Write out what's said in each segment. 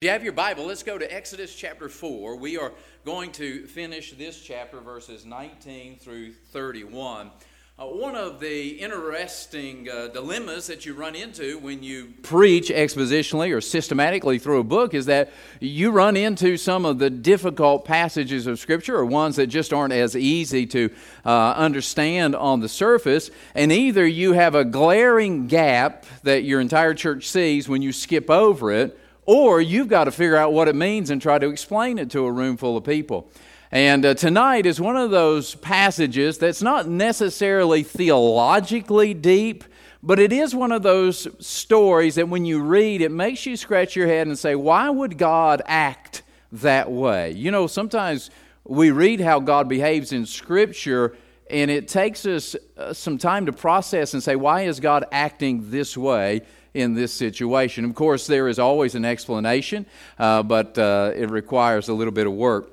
If you have your Bible, let's go to Exodus chapter 4. We are going to finish this chapter, verses 19 through 31. Uh, one of the interesting uh, dilemmas that you run into when you preach expositionally or systematically through a book is that you run into some of the difficult passages of Scripture or ones that just aren't as easy to uh, understand on the surface. And either you have a glaring gap that your entire church sees when you skip over it or you've got to figure out what it means and try to explain it to a room full of people. And uh, tonight is one of those passages that's not necessarily theologically deep, but it is one of those stories that when you read, it makes you scratch your head and say, why would God act that way? You know, sometimes we read how God behaves in Scripture, and it takes us uh, some time to process and say, why is God acting this way? In this situation. Of course, there is always an explanation, uh, but uh, it requires a little bit of work.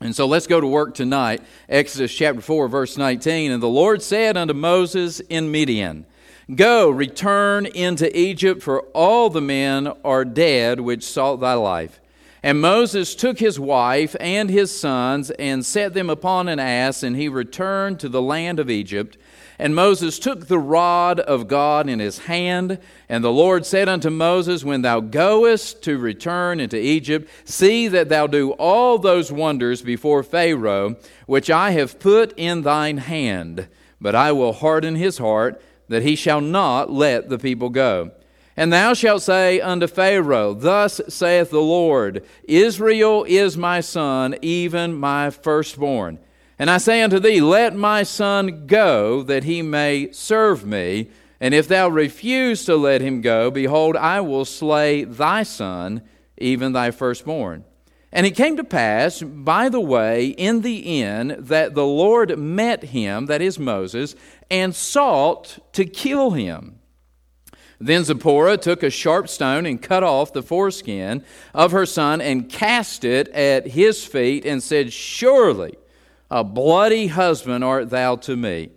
And so let's go to work tonight. Exodus chapter 4, verse 19. And the Lord said unto Moses in Midian, Go, return into Egypt, for all the men are dead which sought thy life. And Moses took his wife and his sons and set them upon an ass, and he returned to the land of Egypt. And Moses took the rod of God in his hand, and the Lord said unto Moses, When thou goest to return into Egypt, see that thou do all those wonders before Pharaoh, which I have put in thine hand. But I will harden his heart, that he shall not let the people go. And thou shalt say unto Pharaoh, Thus saith the Lord, Israel is my son, even my firstborn. And I say unto thee, Let my son go, that he may serve me. And if thou refuse to let him go, behold, I will slay thy son, even thy firstborn. And it came to pass, by the way, in the inn, that the Lord met him, that is Moses, and sought to kill him. Then Zipporah took a sharp stone and cut off the foreskin of her son and cast it at his feet and said, Surely a bloody husband art thou to me.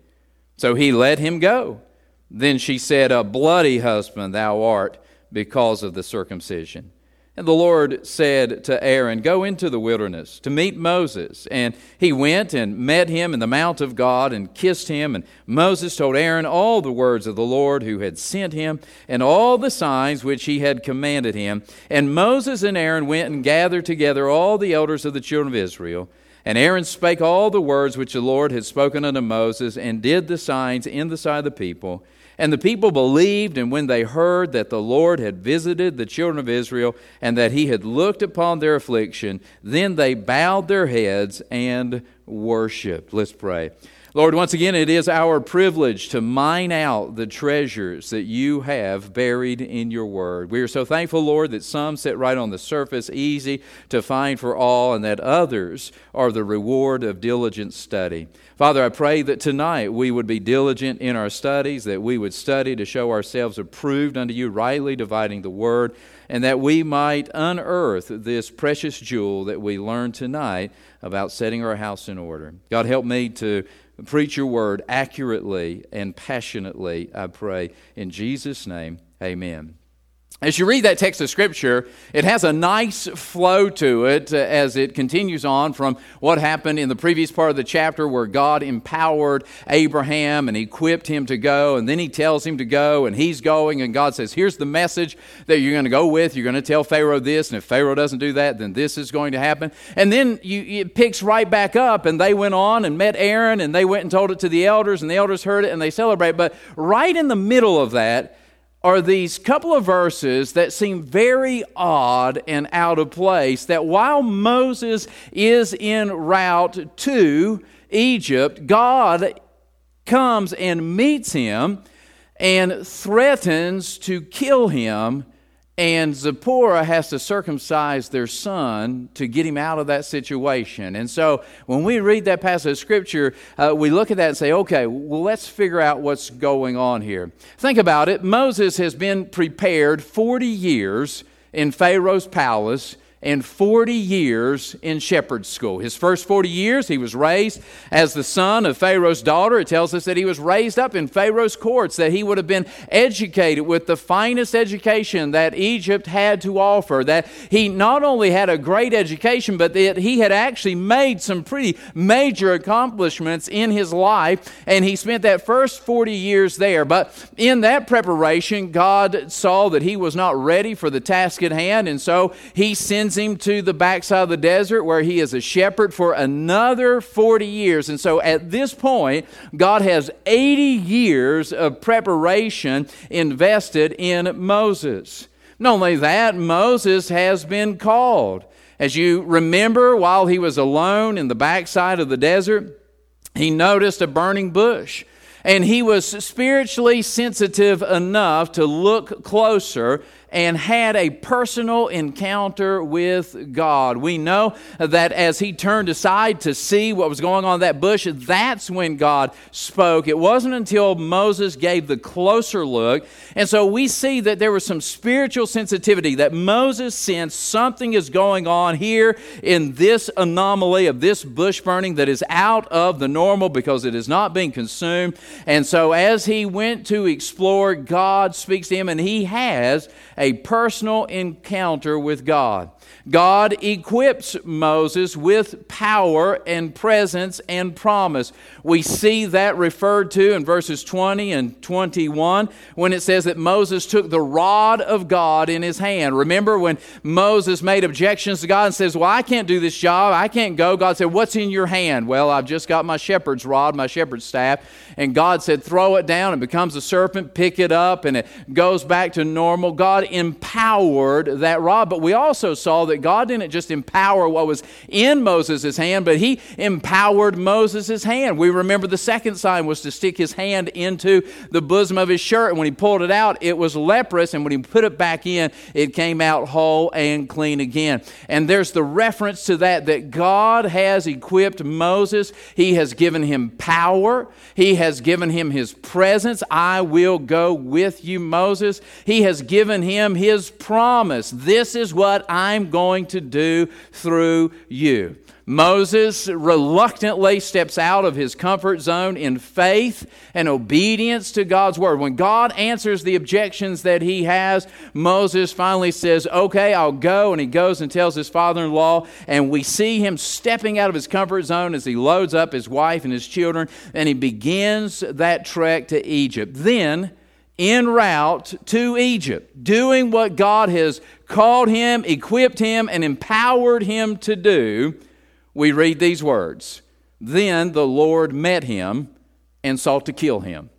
So he let him go. Then she said, A bloody husband thou art because of the circumcision. And the Lord said to Aaron, Go into the wilderness to meet Moses. And he went and met him in the mount of God and kissed him. And Moses told Aaron all the words of the Lord who had sent him and all the signs which he had commanded him. And Moses and Aaron went and gathered together all the elders of the children of Israel. And Aaron spake all the words which the Lord had spoken unto Moses, and did the signs in the sight of the people. And the people believed, and when they heard that the Lord had visited the children of Israel, and that he had looked upon their affliction, then they bowed their heads and worshiped. Let's pray. Lord, once again, it is our privilege to mine out the treasures that you have buried in your word. We are so thankful, Lord, that some sit right on the surface, easy to find for all, and that others are the reward of diligent study. Father, I pray that tonight we would be diligent in our studies, that we would study to show ourselves approved unto you, rightly dividing the word, and that we might unearth this precious jewel that we learned tonight about setting our house in order. God, help me to preach your word accurately and passionately, I pray. In Jesus' name, amen. As you read that text of Scripture, it has a nice flow to it uh, as it continues on from what happened in the previous part of the chapter where God empowered Abraham and equipped him to go, and then he tells him to go, and he's going, and God says, Here's the message that you're going to go with. You're going to tell Pharaoh this, and if Pharaoh doesn't do that, then this is going to happen. And then you, it picks right back up, and they went on and met Aaron, and they went and told it to the elders, and the elders heard it, and they celebrate. But right in the middle of that, are these couple of verses that seem very odd and out of place. That while Moses is en route to Egypt, God comes and meets him and threatens to kill him and Zipporah has to circumcise their son to get him out of that situation. And so when we read that passage of Scripture, uh, we look at that and say, okay, well, let's figure out what's going on here. Think about it. Moses has been prepared 40 years in Pharaoh's palace and 40 years in shepherd school. His first 40 years, he was raised as the son of Pharaoh's daughter. It tells us that he was raised up in Pharaoh's courts, that he would have been educated with the finest education that Egypt had to offer, that he not only had a great education, but that he had actually made some pretty major accomplishments in his life, and he spent that first 40 years there. But in that preparation, God saw that he was not ready for the task at hand, and so he sends sends him to the backside of the desert where he is a shepherd for another 40 years. And so at this point, God has 80 years of preparation invested in Moses. Not only that, Moses has been called. As you remember, while he was alone in the backside of the desert, he noticed a burning bush. And he was spiritually sensitive enough to look closer and had a personal encounter with God. We know that as he turned aside to see what was going on in that bush, that's when God spoke. It wasn't until Moses gave the closer look. And so we see that there was some spiritual sensitivity that Moses sensed something is going on here in this anomaly of this bush burning that is out of the normal because it is not being consumed. And so as he went to explore, God speaks to him and he has a personal encounter with God. God equips Moses with power and presence and promise. We see that referred to in verses 20 and 21 when it says that Moses took the rod of God in his hand. Remember when Moses made objections to God and says, Well, I can't do this job. I can't go. God said, What's in your hand? Well, I've just got my shepherd's rod, my shepherd's staff. And God said, Throw it down. It becomes a serpent. Pick it up. And it goes back to normal. God empowered that rod. But we also saw that God didn't just empower what was in Moses' hand, but he empowered Moses' hand. We remember the second sign was to stick his hand into the bosom of his shirt. And when he pulled it out, it was leprous. And when he put it back in, it came out whole and clean again. And there's the reference to that, that God has equipped Moses. He has given him power. He has given him his presence. I will go with you, Moses. He has given him his promise. This is what I'm going to do through you. Moses reluctantly steps out of his comfort zone in faith and obedience to God's word. When God answers the objections that he has, Moses finally says, Okay, I'll go. And he goes and tells his father in law. And we see him stepping out of his comfort zone as he loads up his wife and his children. And he begins that trek to Egypt. Then, en route to Egypt, doing what God has called him, equipped him, and empowered him to do, we read these words Then the Lord met him and sought to kill him.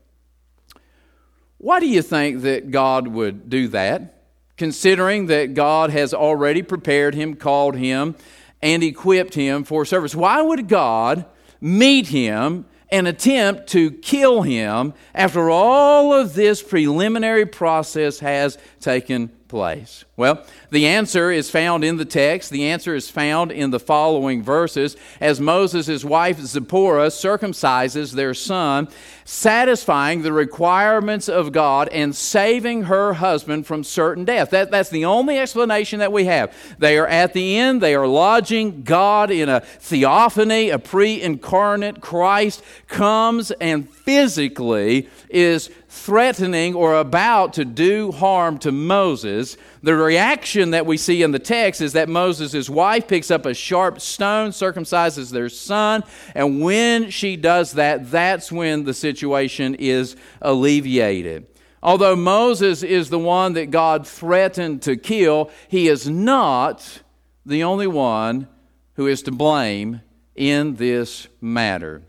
Why do you think that God would do that? Considering that God has already prepared him, called him, and equipped him for service. Why would God meet him and attempt to kill him after all of this preliminary process has taken place? Well, the answer is found in the text. The answer is found in the following verses. As Moses' wife Zipporah circumcises their son, satisfying the requirements of God and saving her husband from certain death. That, that's the only explanation that we have. They are at the end, they are lodging God in a theophany, a pre incarnate Christ comes and physically is threatening or about to do harm to Moses. The reaction that we see in the text is that Moses' wife picks up a sharp stone, circumcises their son, and when she does that, that's when the situation is alleviated. Although Moses is the one that God threatened to kill, he is not the only one who is to blame in this matter.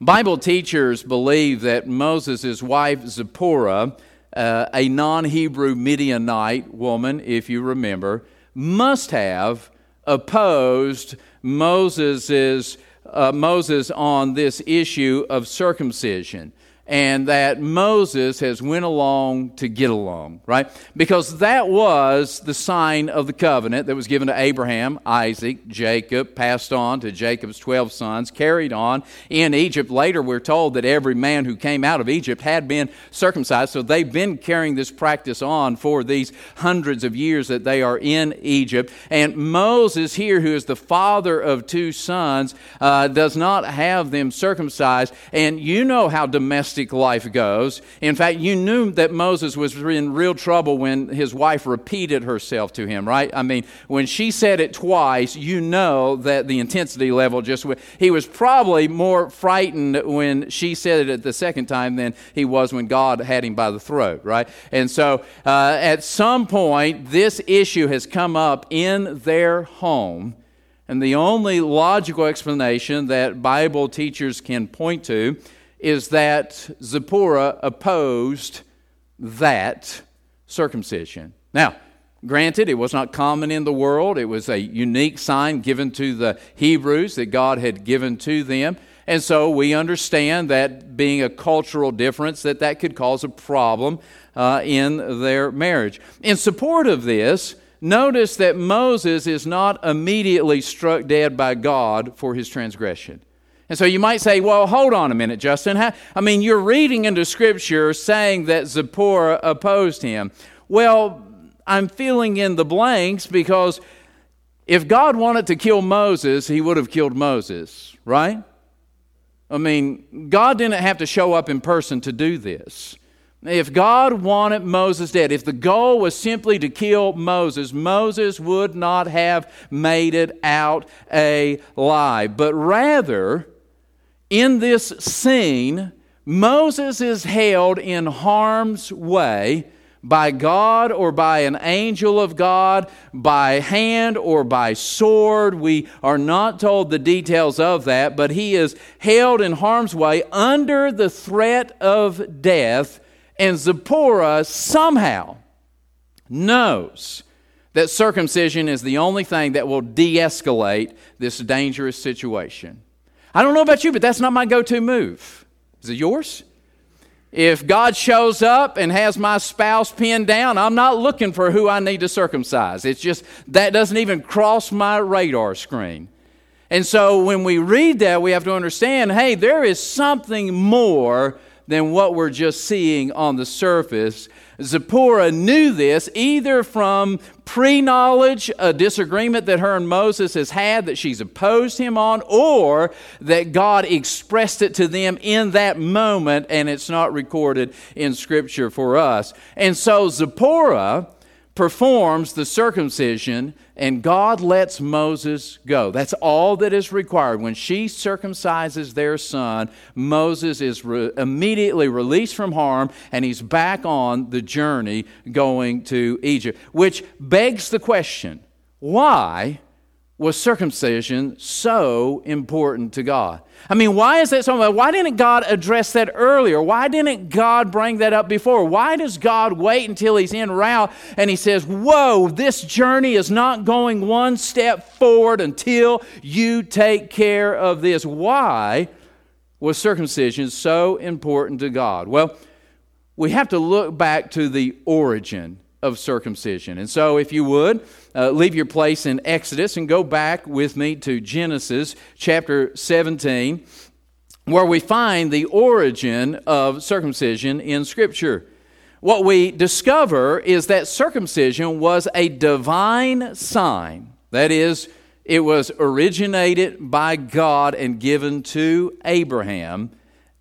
Bible teachers believe that Moses' wife Zipporah uh, a non Hebrew Midianite woman, if you remember, must have opposed Moses's, uh, Moses on this issue of circumcision. And that Moses has went along to get along, right? Because that was the sign of the covenant that was given to Abraham, Isaac, Jacob, passed on to Jacob's 12 sons, carried on in Egypt. Later, we're told that every man who came out of Egypt had been circumcised, so they've been carrying this practice on for these hundreds of years that they are in Egypt. And Moses, here, who is the father of two sons, uh, does not have them circumcised. And you know how domestic life goes. In fact, you knew that Moses was in real trouble when his wife repeated herself to him, right? I mean, when she said it twice, you know that the intensity level just went. He was probably more frightened when she said it the second time than he was when God had him by the throat, right? And so uh, at some point, this issue has come up in their home. And the only logical explanation that Bible teachers can point to is that Zipporah opposed that circumcision. Now, granted, it was not common in the world, it was a unique sign given to the Hebrews that God had given to them. And so we understand that being a cultural difference, that that could cause a problem uh, in their marriage. In support of this, notice that Moses is not immediately struck dead by God for his transgression. And so you might say, well, hold on a minute, Justin. How, I mean, you're reading into Scripture saying that Zipporah opposed him. Well, I'm filling in the blanks because if God wanted to kill Moses, he would have killed Moses, right? I mean, God didn't have to show up in person to do this. If God wanted Moses dead, if the goal was simply to kill Moses, Moses would not have made it out alive. But rather, in this scene, Moses is held in harm's way by God or by an angel of God, by hand or by sword. We are not told the details of that, but he is held in harm's way under the threat of death, and Zipporah somehow knows that circumcision is the only thing that will de escalate this dangerous situation. I don't know about you, but that's not my go to move. Is it yours? If God shows up and has my spouse pinned down, I'm not looking for who I need to circumcise. It's just that doesn't even cross my radar screen. And so when we read that, we have to understand hey, there is something more than what we're just seeing on the surface. Zipporah knew this either from pre knowledge, a disagreement that her and Moses has had that she's opposed him on, or that God expressed it to them in that moment and it's not recorded in Scripture for us. And so Zipporah performs the circumcision and God lets Moses go. That's all that is required. When she circumcises their son, Moses is re- immediately released from harm and he's back on the journey going to Egypt. Which begs the question why was circumcision so important to God? I mean, why is that so? Important? Why didn't God address that earlier? Why didn't God bring that up before? Why does God wait until he's in route and he says, Whoa, this journey is not going one step forward until you take care of this? Why was circumcision so important to God? Well, we have to look back to the origin of circumcision. And so, if you would, uh, leave your place in Exodus and go back with me to Genesis chapter 17, where we find the origin of circumcision in Scripture. What we discover is that circumcision was a divine sign. That is, it was originated by God and given to Abraham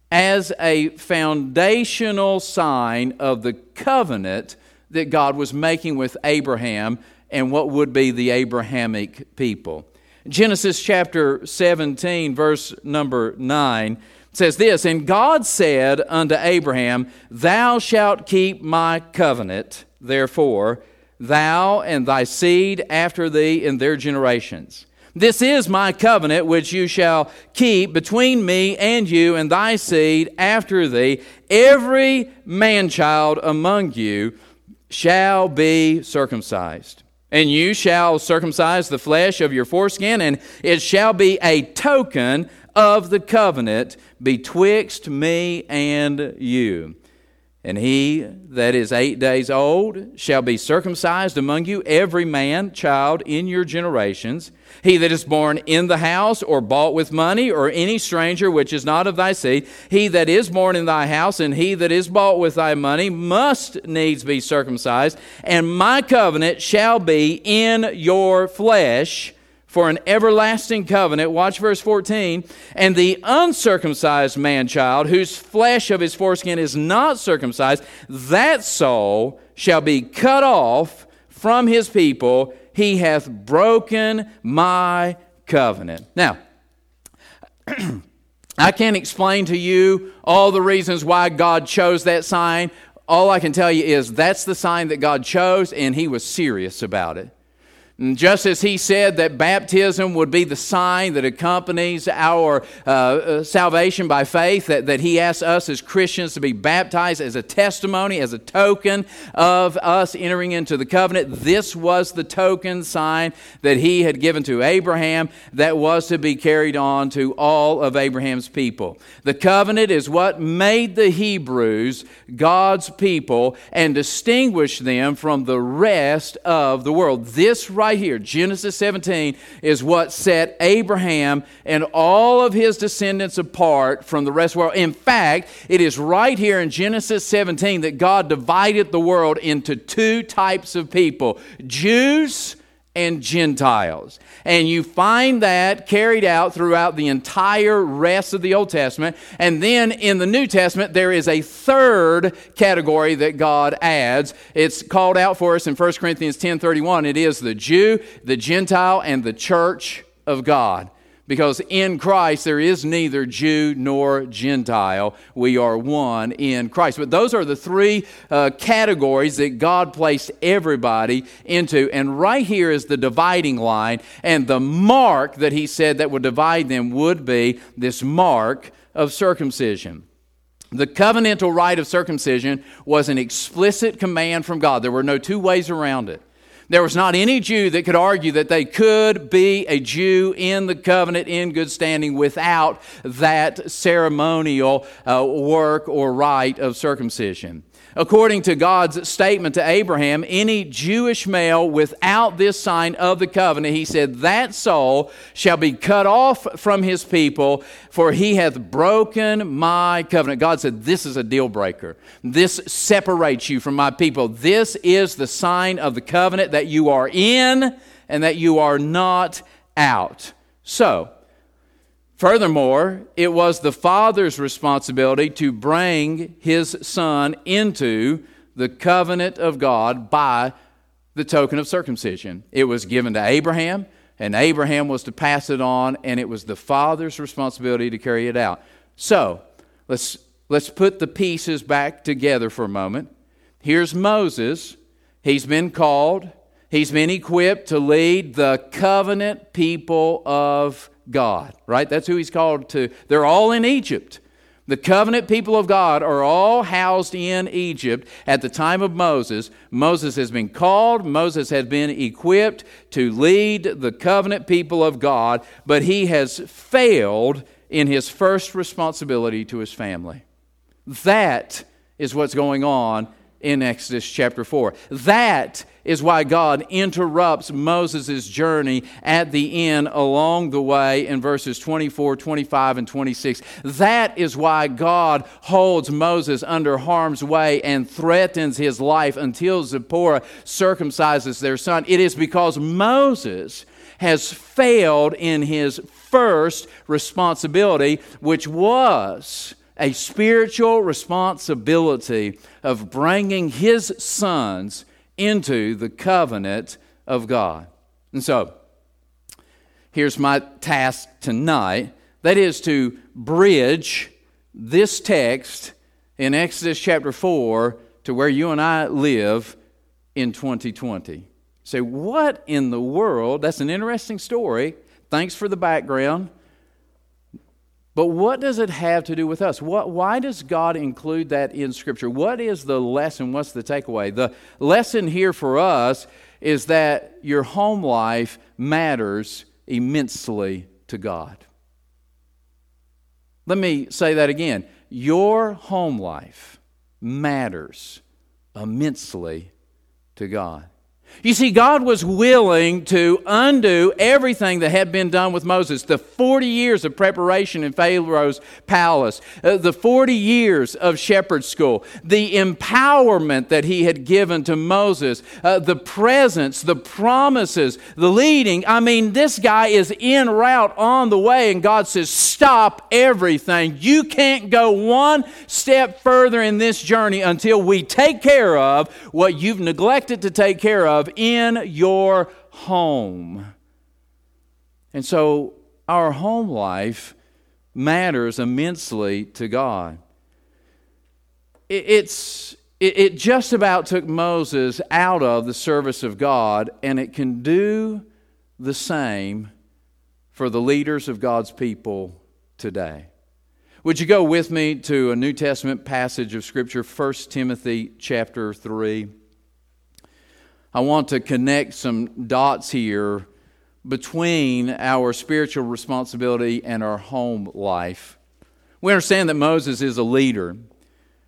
as a foundational sign of the covenant that God was making with Abraham and what would be the Abrahamic people. Genesis chapter 17, verse number 9 says this And God said unto Abraham, Thou shalt keep my covenant, therefore, thou and thy seed after thee in their generations. This is my covenant which you shall keep between me and you and thy seed after thee. Every man child among you shall be circumcised. And you shall circumcise the flesh of your foreskin, and it shall be a token of the covenant betwixt me and you. And he that is eight days old shall be circumcised among you, every man, child in your generations. He that is born in the house, or bought with money, or any stranger which is not of thy seed, he that is born in thy house, and he that is bought with thy money, must needs be circumcised. And my covenant shall be in your flesh for an everlasting covenant. Watch verse 14. And the uncircumcised man child, whose flesh of his foreskin is not circumcised, that soul shall be cut off from his people. He hath broken my covenant. Now, I can't explain to you all the reasons why God chose that sign. All I can tell you is that's the sign that God chose, and He was serious about it. And just as he said that baptism would be the sign that accompanies our uh, uh, salvation by faith, that, that he asks us as Christians to be baptized as a testimony, as a token of us entering into the covenant, this was the token sign that he had given to Abraham that was to be carried on to all of Abraham's people. The covenant is what made the Hebrews God's people and distinguished them from the rest of the world. This right here, Genesis 17, is what set Abraham and all of his descendants apart from the rest of the world. In fact, it is right here in Genesis 17 that God divided the world into two types of people Jews and Gentiles. And you find that carried out throughout the entire rest of the Old Testament. And then in the New Testament, there is a third category that God adds. It's called out for us in 1 Corinthians 10:31. It is the Jew, the Gentile, and the church of God. Because in Christ there is neither Jew nor Gentile. We are one in Christ. But those are the three uh, categories that God placed everybody into. And right here is the dividing line. And the mark that He said that would divide them would be this mark of circumcision. The covenantal rite of circumcision was an explicit command from God. There were no two ways around it. There was not any Jew that could argue that they could be a Jew in the covenant in good standing without that ceremonial uh, work or rite of circumcision. According to God's statement to Abraham, any Jewish male without this sign of the covenant, he said, that soul shall be cut off from his people, for he hath broken my covenant. God said, This is a deal breaker. This separates you from my people. This is the sign of the covenant that you are in and that you are not out. So, Furthermore, it was the father's responsibility to bring his son into the covenant of God by the token of circumcision. It was given to Abraham, and Abraham was to pass it on, and it was the father's responsibility to carry it out. So, let's, let's put the pieces back together for a moment. Here's Moses. He's been called, he's been equipped to lead the covenant people of God, right? That's who he's called to. They're all in Egypt. The covenant people of God are all housed in Egypt at the time of Moses. Moses has been called, Moses has been equipped to lead the covenant people of God, but he has failed in his first responsibility to his family. That is what's going on in Exodus chapter 4. That is why God interrupts Moses' journey at the end along the way in verses 24, 25, and 26. That is why God holds Moses under harm's way and threatens his life until Zipporah circumcises their son. It is because Moses has failed in his first responsibility, which was a spiritual responsibility of bringing his sons into the covenant of God. And so, here's my task tonight that is to bridge this text in Exodus chapter 4 to where you and I live in 2020. Say, what in the world? That's an interesting story. Thanks for the background. But what does it have to do with us? What, why does God include that in Scripture? What is the lesson? What's the takeaway? The lesson here for us is that your home life matters immensely to God. Let me say that again. Your home life matters immensely to God. You see, God was willing to undo everything that had been done with Moses the 40 years of preparation in Pharaoh's palace, uh, the 40 years of shepherd school, the empowerment that he had given to Moses, uh, the presence, the promises, the leading. I mean, this guy is en route on the way, and God says, Stop everything. You can't go one step further in this journey until we take care of what you've neglected to take care of in your home. And so our home life matters immensely to God. It's, it just about took Moses out of the service of God, and it can do the same for the leaders of God's people today. Would you go with me to a New Testament passage of Scripture, 1 Timothy chapter 3? I want to connect some dots here between our spiritual responsibility and our home life. We understand that Moses is a leader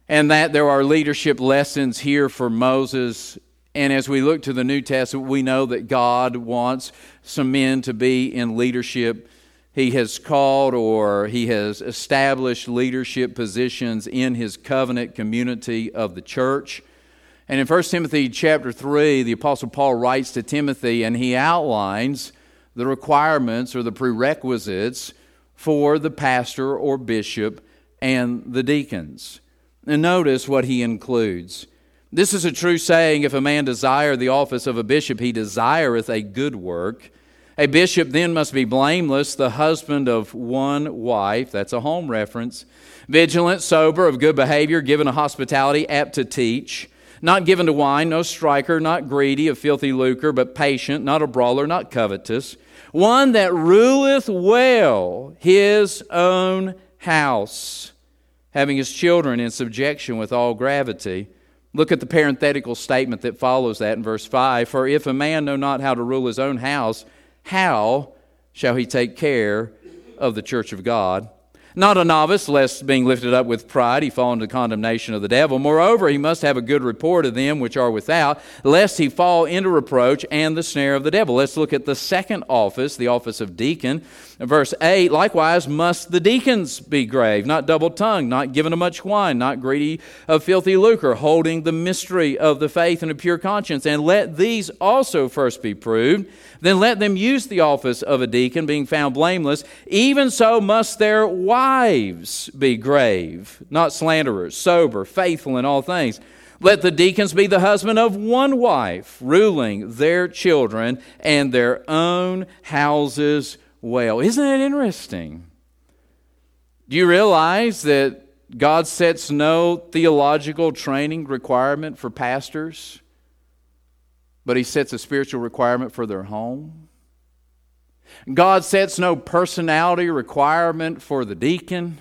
and that there are leadership lessons here for Moses. And as we look to the New Testament, we know that God wants some men to be in leadership. He has called or he has established leadership positions in his covenant community of the church. And in 1 Timothy chapter 3, the Apostle Paul writes to Timothy and he outlines the requirements or the prerequisites for the pastor or bishop and the deacons. And notice what he includes. This is a true saying if a man desire the office of a bishop, he desireth a good work. A bishop then must be blameless, the husband of one wife. That's a home reference. Vigilant, sober, of good behavior, given to hospitality, apt to teach not given to wine, no striker, not greedy of filthy lucre, but patient, not a brawler, not covetous, one that ruleth well his own house, having his children in subjection with all gravity. Look at the parenthetical statement that follows that in verse 5 For if a man know not how to rule his own house, how shall he take care of the church of God? Not a novice, lest being lifted up with pride he fall into condemnation of the devil. Moreover, he must have a good report of them which are without, lest he fall into reproach and the snare of the devil. Let's look at the second office, the office of deacon. Verse 8 Likewise must the deacons be grave, not double tongued, not given to much wine, not greedy of filthy lucre, holding the mystery of the faith in a pure conscience. And let these also first be proved. Then let them use the office of a deacon, being found blameless. Even so must their wives be grave, not slanderers, sober, faithful in all things. Let the deacons be the husband of one wife, ruling their children and their own houses well. Isn't it interesting? Do you realize that God sets no theological training requirement for pastors, but He sets a spiritual requirement for their home? God sets no personality requirement for the deacon.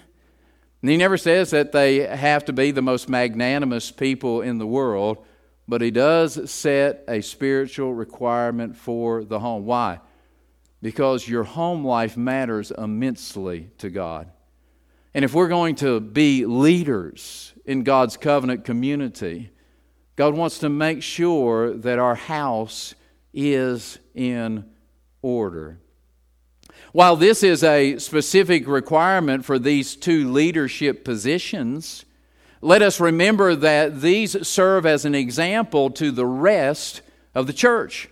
And he never says that they have to be the most magnanimous people in the world, but he does set a spiritual requirement for the home. Why? because your home life matters immensely to God. And if we're going to be leaders in God's covenant community, God wants to make sure that our house is in order. While this is a specific requirement for these two leadership positions, let us remember that these serve as an example to the rest of the church.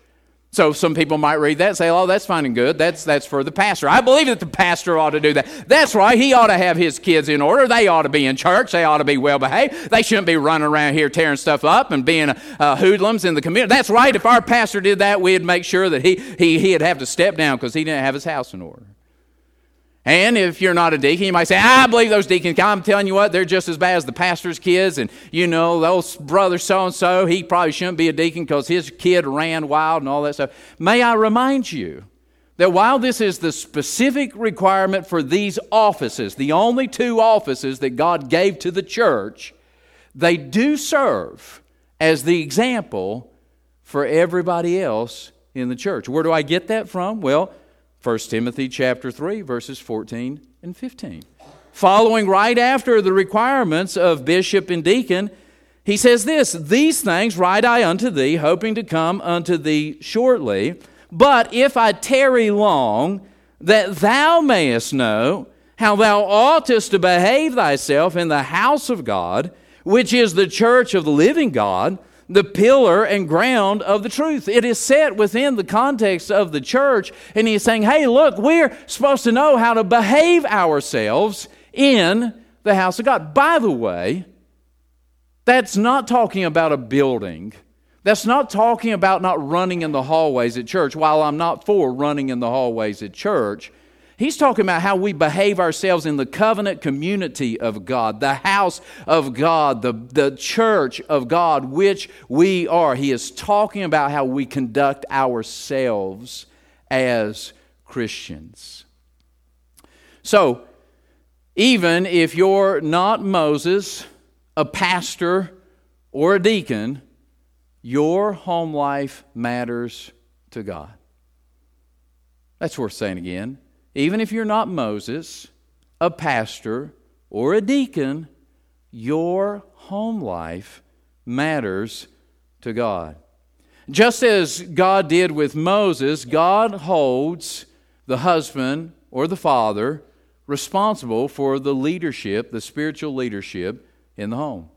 So some people might read that and say, oh, that's fine and good. That's, that's for the pastor. I believe that the pastor ought to do that. That's right. He ought to have his kids in order. They ought to be in church. They ought to be well behaved. They shouldn't be running around here tearing stuff up and being uh, hoodlums in the community. That's right. If our pastor did that, we'd make sure that he, he, he'd have to step down because he didn't have his house in order. And if you're not a deacon, you might say, I believe those deacons. I'm telling you what, they're just as bad as the pastor's kids. And, you know, those brother so and so, he probably shouldn't be a deacon because his kid ran wild and all that stuff. May I remind you that while this is the specific requirement for these offices, the only two offices that God gave to the church, they do serve as the example for everybody else in the church. Where do I get that from? Well, 1 Timothy chapter 3 verses 14 and 15. following right after the requirements of bishop and deacon, he says this These things write I unto thee, hoping to come unto thee shortly. But if I tarry long, that thou mayest know how thou oughtest to behave thyself in the house of God, which is the church of the living God, the pillar and ground of the truth. It is set within the context of the church, and he's saying, hey, look, we're supposed to know how to behave ourselves in the house of God. By the way, that's not talking about a building. That's not talking about not running in the hallways at church. While I'm not for running in the hallways at church, he's talking about how we behave ourselves in the covenant community of God, the house of God, the, the church of God, which we are. He is talking about how we conduct ourselves as Christians. So, even if you're not Moses, a pastor, or a deacon, your home life matters to God. That's worth saying again. Even if you're not Moses, a pastor, or a deacon, your home life matters to God. Just as God did with Moses, God holds the husband or the father responsible for the leadership, the spiritual leadership in the home.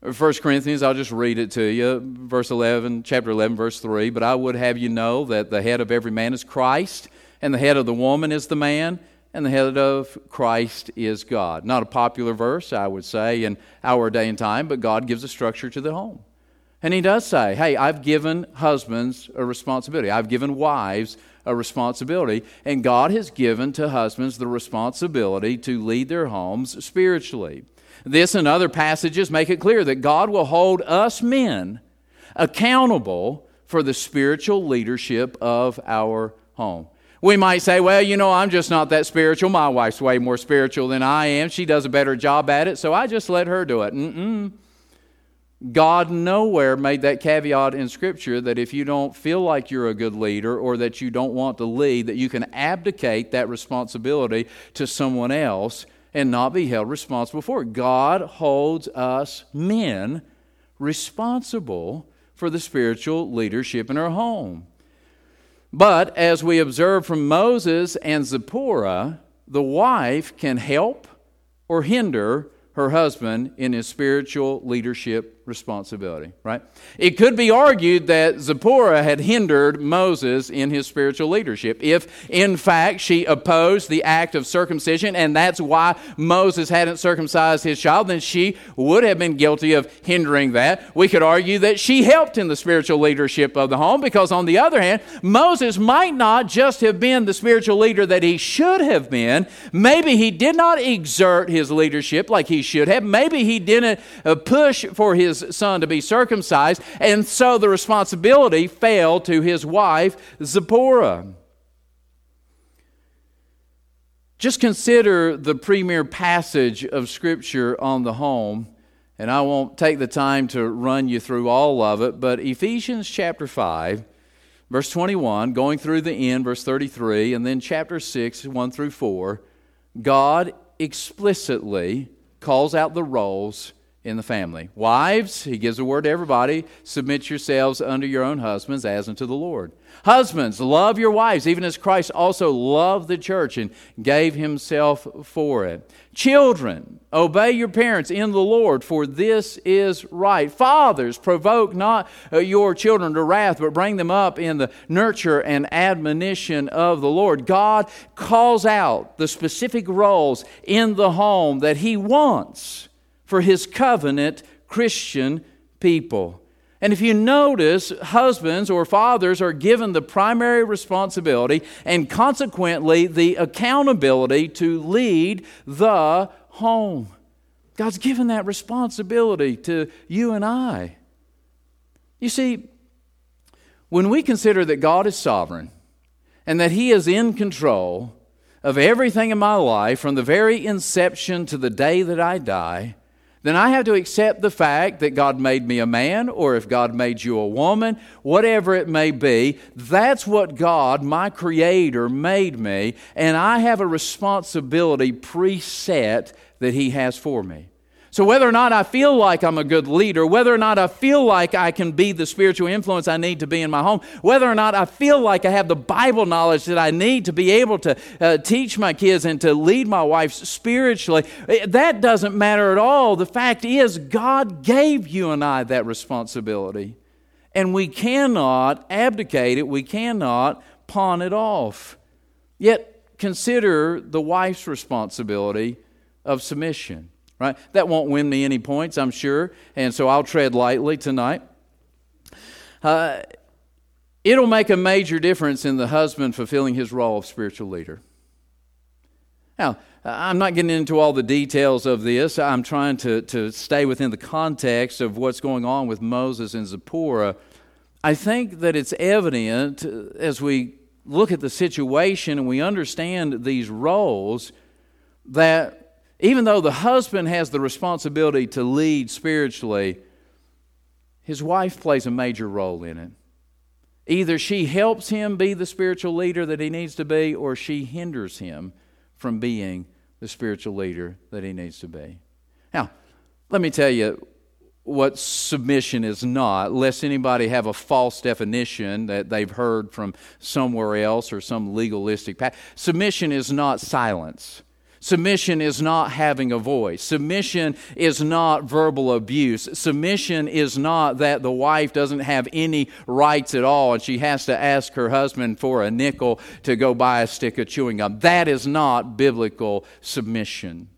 1 Corinthians, I'll just read it to you, verse 11, chapter 11, verse 3. But I would have you know that the head of every man is Christ, and the head of the woman is the man, and the head of Christ is God. Not a popular verse, I would say, in our day and time, but God gives a structure to the home. And He does say, hey, I've given husbands a responsibility, I've given wives a responsibility, and God has given to husbands the responsibility to lead their homes spiritually. This and other passages make it clear that God will hold us men accountable for the spiritual leadership of our home. We might say, well, you know, I'm just not that spiritual. My wife's way more spiritual than I am. She does a better job at it, so I just let her do it. Mm-mm. God nowhere made that caveat in Scripture that if you don't feel like you're a good leader or that you don't want to lead, that you can abdicate that responsibility to someone else and not be held responsible for it. God holds us men responsible for the spiritual leadership in our home. But as we observe from Moses and Zipporah, the wife can help or hinder her husband in his spiritual leadership responsibility, right? It could be argued that Zipporah had hindered Moses in his spiritual leadership. If, in fact, she opposed the act of circumcision, and that's why Moses hadn't circumcised his child, then she would have been guilty of hindering that. We could argue that she helped in the spiritual leadership of the home, because, on the other hand, Moses might not just have been the spiritual leader that he should have been. Maybe he did not exert his leadership like he should have. Maybe he didn't uh, push for his son to be circumcised, and so the responsibility fell to his wife, Zipporah. Just consider the premier passage of Scripture on the home, and I won't take the time to run you through all of it, but Ephesians chapter 5, verse 21, going through the end, verse 33, and then chapter 6, 1 through 4, God explicitly calls out the roles in the family. Wives, he gives a word to everybody submit yourselves unto your own husbands as unto the Lord. Husbands, love your wives, even as Christ also loved the church and gave himself for it. Children, obey your parents in the Lord, for this is right. Fathers, provoke not uh, your children to wrath, but bring them up in the nurture and admonition of the Lord. God calls out the specific roles in the home that he wants for his covenant Christian people. And if you notice, husbands or fathers are given the primary responsibility and consequently the accountability to lead the home. God's given that responsibility to you and I. You see, when we consider that God is sovereign and that He is in control of everything in my life from the very inception to the day that I die, then I have to accept the fact that God made me a man, or if God made you a woman, whatever it may be, that's what God, my Creator, made me, and I have a responsibility preset that He has for me. So, whether or not I feel like I'm a good leader, whether or not I feel like I can be the spiritual influence I need to be in my home, whether or not I feel like I have the Bible knowledge that I need to be able to uh, teach my kids and to lead my wife spiritually, eh, that doesn't matter at all. The fact is, God gave you and I that responsibility. And we cannot abdicate it, we cannot pawn it off. Yet, consider the wife's responsibility of submission right? That won't win me any points, I'm sure, and so I'll tread lightly tonight. Uh, it'll make a major difference in the husband fulfilling his role of spiritual leader. Now, I'm not getting into all the details of this. I'm trying to, to stay within the context of what's going on with Moses and Zipporah. I think that it's evident as we look at the situation and we understand these roles that even though the husband has the responsibility to lead spiritually, his wife plays a major role in it. Either she helps him be the spiritual leader that he needs to be, or she hinders him from being the spiritual leader that he needs to be. Now, let me tell you what submission is not, lest anybody have a false definition that they've heard from somewhere else or some legalistic path. Submission is not silence. Submission is not having a voice. Submission is not verbal abuse. Submission is not that the wife doesn't have any rights at all and she has to ask her husband for a nickel to go buy a stick of chewing gum. That is not biblical submission.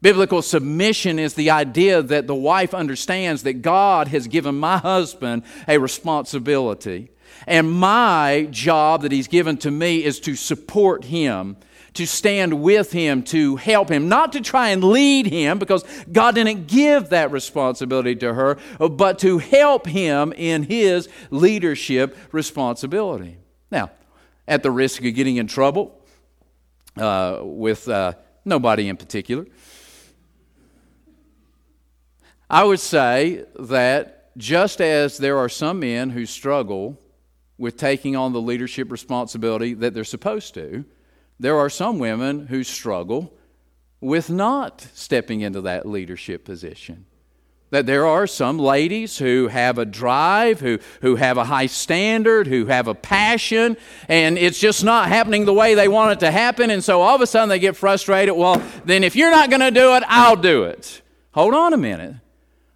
Biblical submission is the idea that the wife understands that God has given my husband a responsibility. And my job that he's given to me is to support him to stand with him, to help him, not to try and lead him, because God didn't give that responsibility to her, but to help him in his leadership responsibility. Now, at the risk of getting in trouble uh, with uh, nobody in particular, I would say that just as there are some men who struggle with taking on the leadership responsibility that they're supposed to, there are some women who struggle with not stepping into that leadership position. That there are some ladies who have a drive, who, who have a high standard, who have a passion, and it's just not happening the way they want it to happen. And so all of a sudden they get frustrated. Well, then if you're not going to do it, I'll do it. Hold on a minute.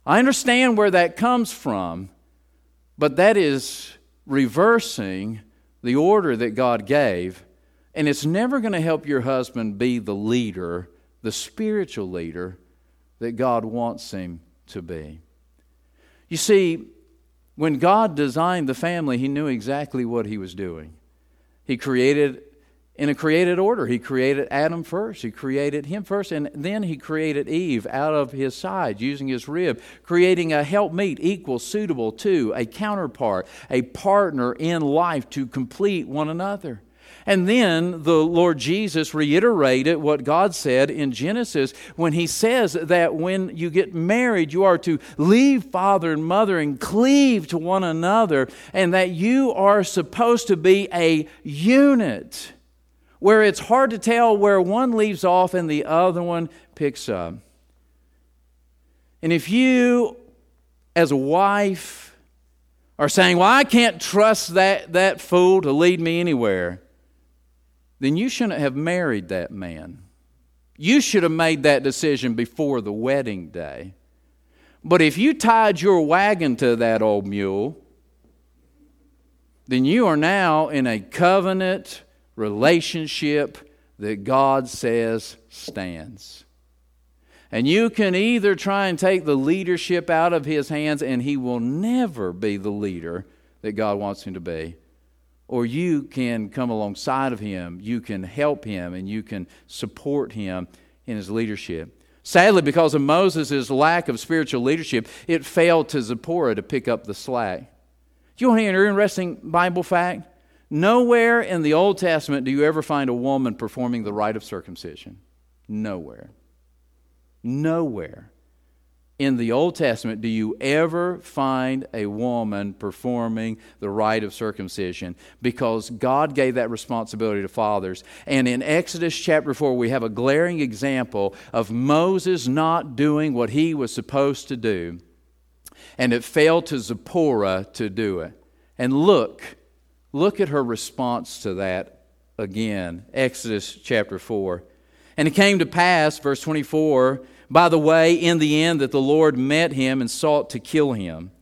I understand where that comes from, but that is reversing the order that God gave and it's never going to help your husband be the leader, the spiritual leader that God wants him to be. You see, when God designed the family, He knew exactly what He was doing. He created in a created order. He created Adam first, He created him first, and then He created Eve out of his side using his rib, creating a helpmeet equal, suitable to, a counterpart, a partner in life to complete one another. And then the Lord Jesus reiterated what God said in Genesis when He says that when you get married, you are to leave father and mother and cleave to one another, and that you are supposed to be a unit where it's hard to tell where one leaves off and the other one picks up. And if you, as a wife, are saying, Well, I can't trust that, that fool to lead me anywhere then you shouldn't have married that man. You should have made that decision before the wedding day. But if you tied your wagon to that old mule, then you are now in a covenant relationship that God says stands. And you can either try and take the leadership out of his hands, and he will never be the leader that God wants him to be, or you can come alongside of him, you can help him, and you can support him in his leadership. Sadly, because of Moses' lack of spiritual leadership, it failed to Zipporah to pick up the slack. Do you want to hear an interesting Bible fact? Nowhere in the Old Testament do you ever find a woman performing the rite of circumcision. Nowhere. Nowhere. In the Old Testament do you ever find a woman performing the rite of circumcision because God gave that responsibility to fathers. And in Exodus chapter 4, we have a glaring example of Moses not doing what he was supposed to do. And it fell to Zipporah to do it. And look, look at her response to that again. Exodus chapter 4. And it came to pass, verse 24, by the way, in the end, that the Lord met him and sought to kill him.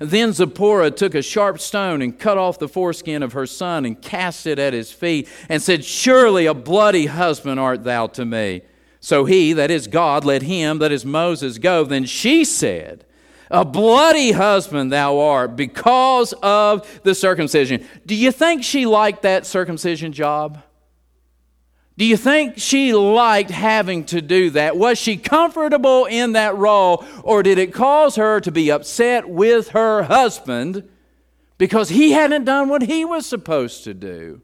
Then Zipporah took a sharp stone and cut off the foreskin of her son and cast it at his feet and said, Surely a bloody husband art thou to me. So he, that is God, let him, that is Moses, go. Then she said, A bloody husband thou art because of the circumcision. Do you think she liked that circumcision job? Do you think she liked having to do that? Was she comfortable in that role, or did it cause her to be upset with her husband because he hadn't done what he was supposed to do?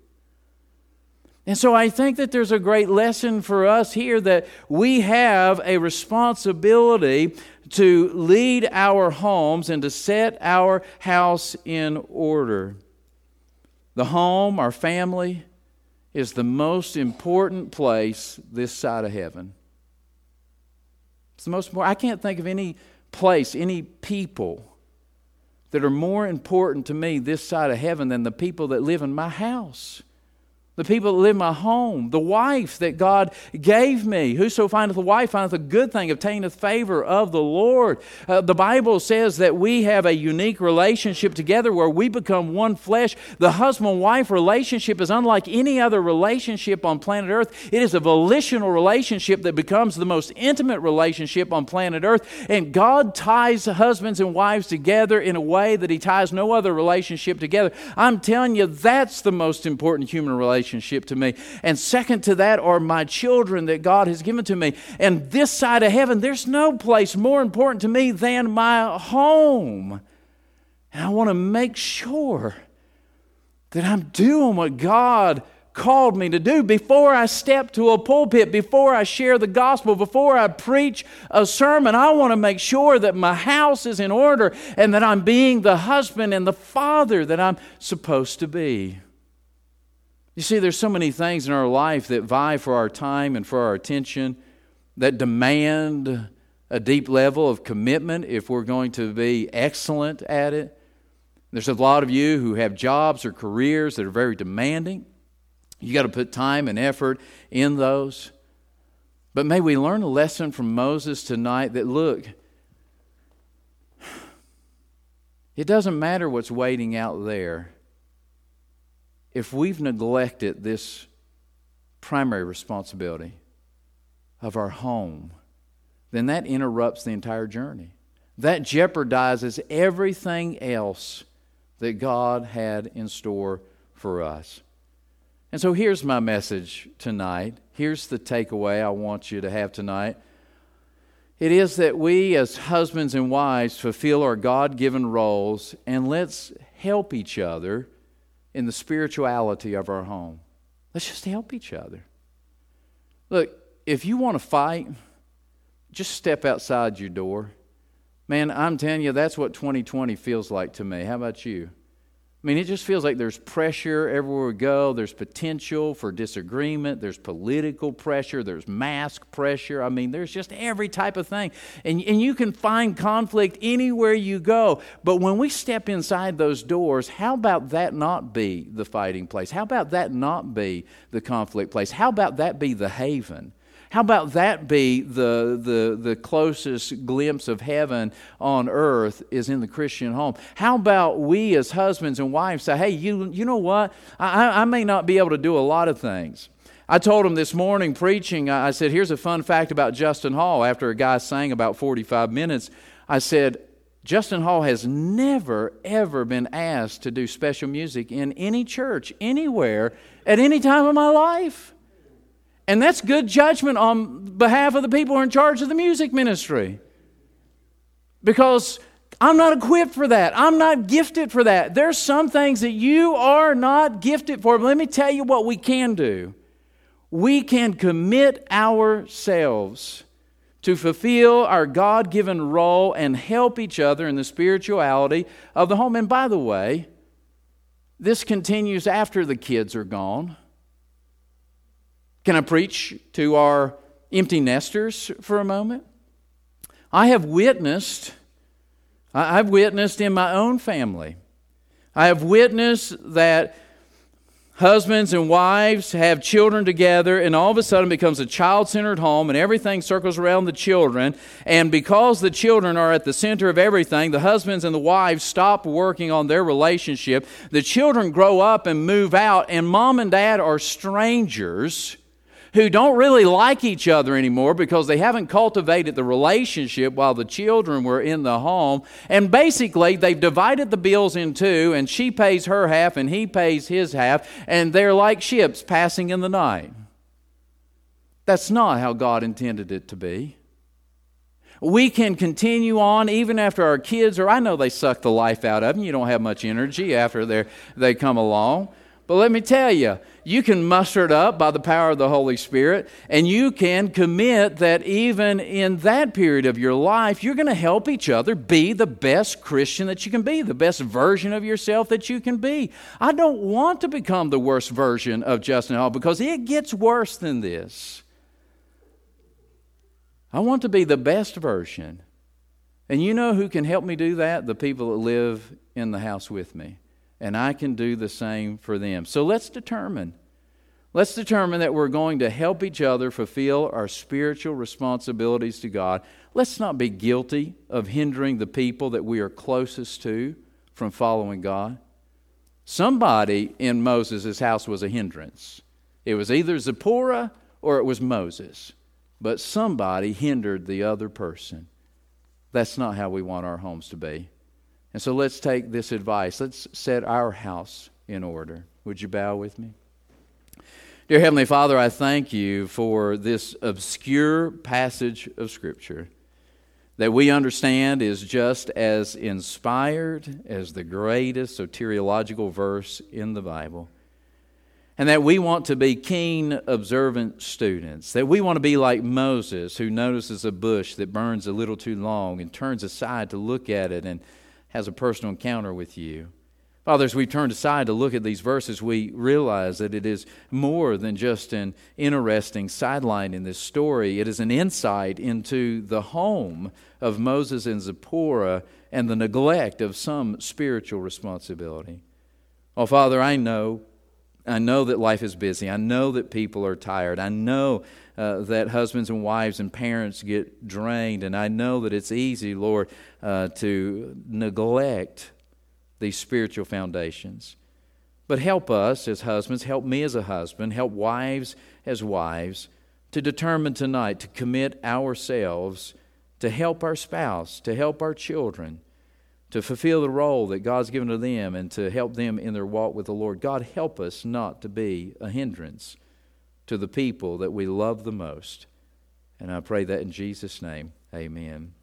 And so I think that there's a great lesson for us here that we have a responsibility to lead our homes and to set our house in order. The home, our family, is the most important place this side of heaven. It's the most important. I can't think of any place, any people that are more important to me this side of heaven than the people that live in my house the people that live in my home, the wife that God gave me. Whoso findeth a wife findeth a good thing, obtaineth favor of the Lord. Uh, the Bible says that we have a unique relationship together where we become one flesh. The husband wife relationship is unlike any other relationship on planet Earth. It is a volitional relationship that becomes the most intimate relationship on planet Earth. And God ties husbands and wives together in a way that He ties no other relationship together. I'm telling you, that's the most important human relationship relationship to me. And second to that are my children that God has given to me. And this side of heaven, there's no place more important to me than my home. And I want to make sure that I'm doing what God called me to do before I step to a pulpit, before I share the gospel, before I preach a sermon. I want to make sure that my house is in order and that I'm being the husband and the father that I'm supposed to be. You see, there's so many things in our life that vie for our time and for our attention, that demand a deep level of commitment if we're going to be excellent at it. There's a lot of you who have jobs or careers that are very demanding. You got to put time and effort in those. But may we learn a lesson from Moses tonight that look, it doesn't matter what's waiting out there if we've neglected this primary responsibility of our home, then that interrupts the entire journey. That jeopardizes everything else that God had in store for us. And so here's my message tonight. Here's the takeaway I want you to have tonight. It is that we, as husbands and wives, fulfill our God given roles and let's help each other in the spirituality of our home. Let's just help each other. Look, if you want to fight, just step outside your door. Man, I'm telling you, that's what 2020 feels like to me. How about you? I mean, it just feels like there's pressure everywhere we go. There's potential for disagreement. There's political pressure. There's mask pressure. I mean, there's just every type of thing. And, and you can find conflict anywhere you go. But when we step inside those doors, how about that not be the fighting place? How about that not be the conflict place? How about that be the haven? How about that be the, the, the closest glimpse of heaven on earth is in the Christian home? How about we as husbands and wives say, hey, you, you know what? I, I may not be able to do a lot of things. I told him this morning preaching, I said, here's a fun fact about Justin Hall. After a guy sang about 45 minutes, I said, Justin Hall has never, ever been asked to do special music in any church, anywhere, at any time of my life. And that's good judgment on behalf of the people who are in charge of the music ministry. Because I'm not equipped for that. I'm not gifted for that. There's some things that you are not gifted for. But let me tell you what we can do. We can commit ourselves to fulfill our God given role and help each other in the spirituality of the home. And by the way, this continues after the kids are gone. Can I preach to our empty nesters for a moment? I have witnessed, I've witnessed in my own family, I have witnessed that husbands and wives have children together, and all of a sudden becomes a child centered home, and everything circles around the children. And because the children are at the center of everything, the husbands and the wives stop working on their relationship. The children grow up and move out, and mom and dad are strangers who don't really like each other anymore because they haven't cultivated the relationship while the children were in the home. And basically, they've divided the bills in two, and she pays her half and he pays his half, and they're like ships passing in the night. That's not how God intended it to be. We can continue on even after our kids, or I know they suck the life out of them. You don't have much energy after they come along. But let me tell you, you can muster it up by the power of the Holy Spirit, and you can commit that even in that period of your life, you're going to help each other be the best Christian that you can be, the best version of yourself that you can be. I don't want to become the worst version of Justin Hall because it gets worse than this. I want to be the best version. And you know who can help me do that? The people that live in the house with me and I can do the same for them. So let's determine. Let's determine that we're going to help each other fulfill our spiritual responsibilities to God. Let's not be guilty of hindering the people that we are closest to from following God. Somebody in Moses' house was a hindrance. It was either Zipporah or it was Moses. But somebody hindered the other person. That's not how we want our homes to be. And so let's take this advice. Let's set our house in order. Would you bow with me? Dear Heavenly Father, I thank you for this obscure passage of Scripture that we understand is just as inspired as the greatest soteriological verse in the Bible. And that we want to be keen, observant students. That we want to be like Moses, who notices a bush that burns a little too long and turns aside to look at it and has a personal encounter with you. Father, as we turned aside to look at these verses, we realize that it is more than just an interesting sideline in this story. It is an insight into the home of Moses and Zipporah and the neglect of some spiritual responsibility. Oh, Father, I know. I know that life is busy. I know that people are tired. I know uh, that husbands and wives and parents get drained. And I know that it's easy, Lord, uh, to neglect these spiritual foundations. But help us as husbands, help me as a husband, help wives as wives to determine tonight to commit ourselves to help our spouse, to help our children, to fulfill the role that God's given to them, and to help them in their walk with the Lord. God, help us not to be a hindrance to the people that we love the most. And I pray that in Jesus' name, amen.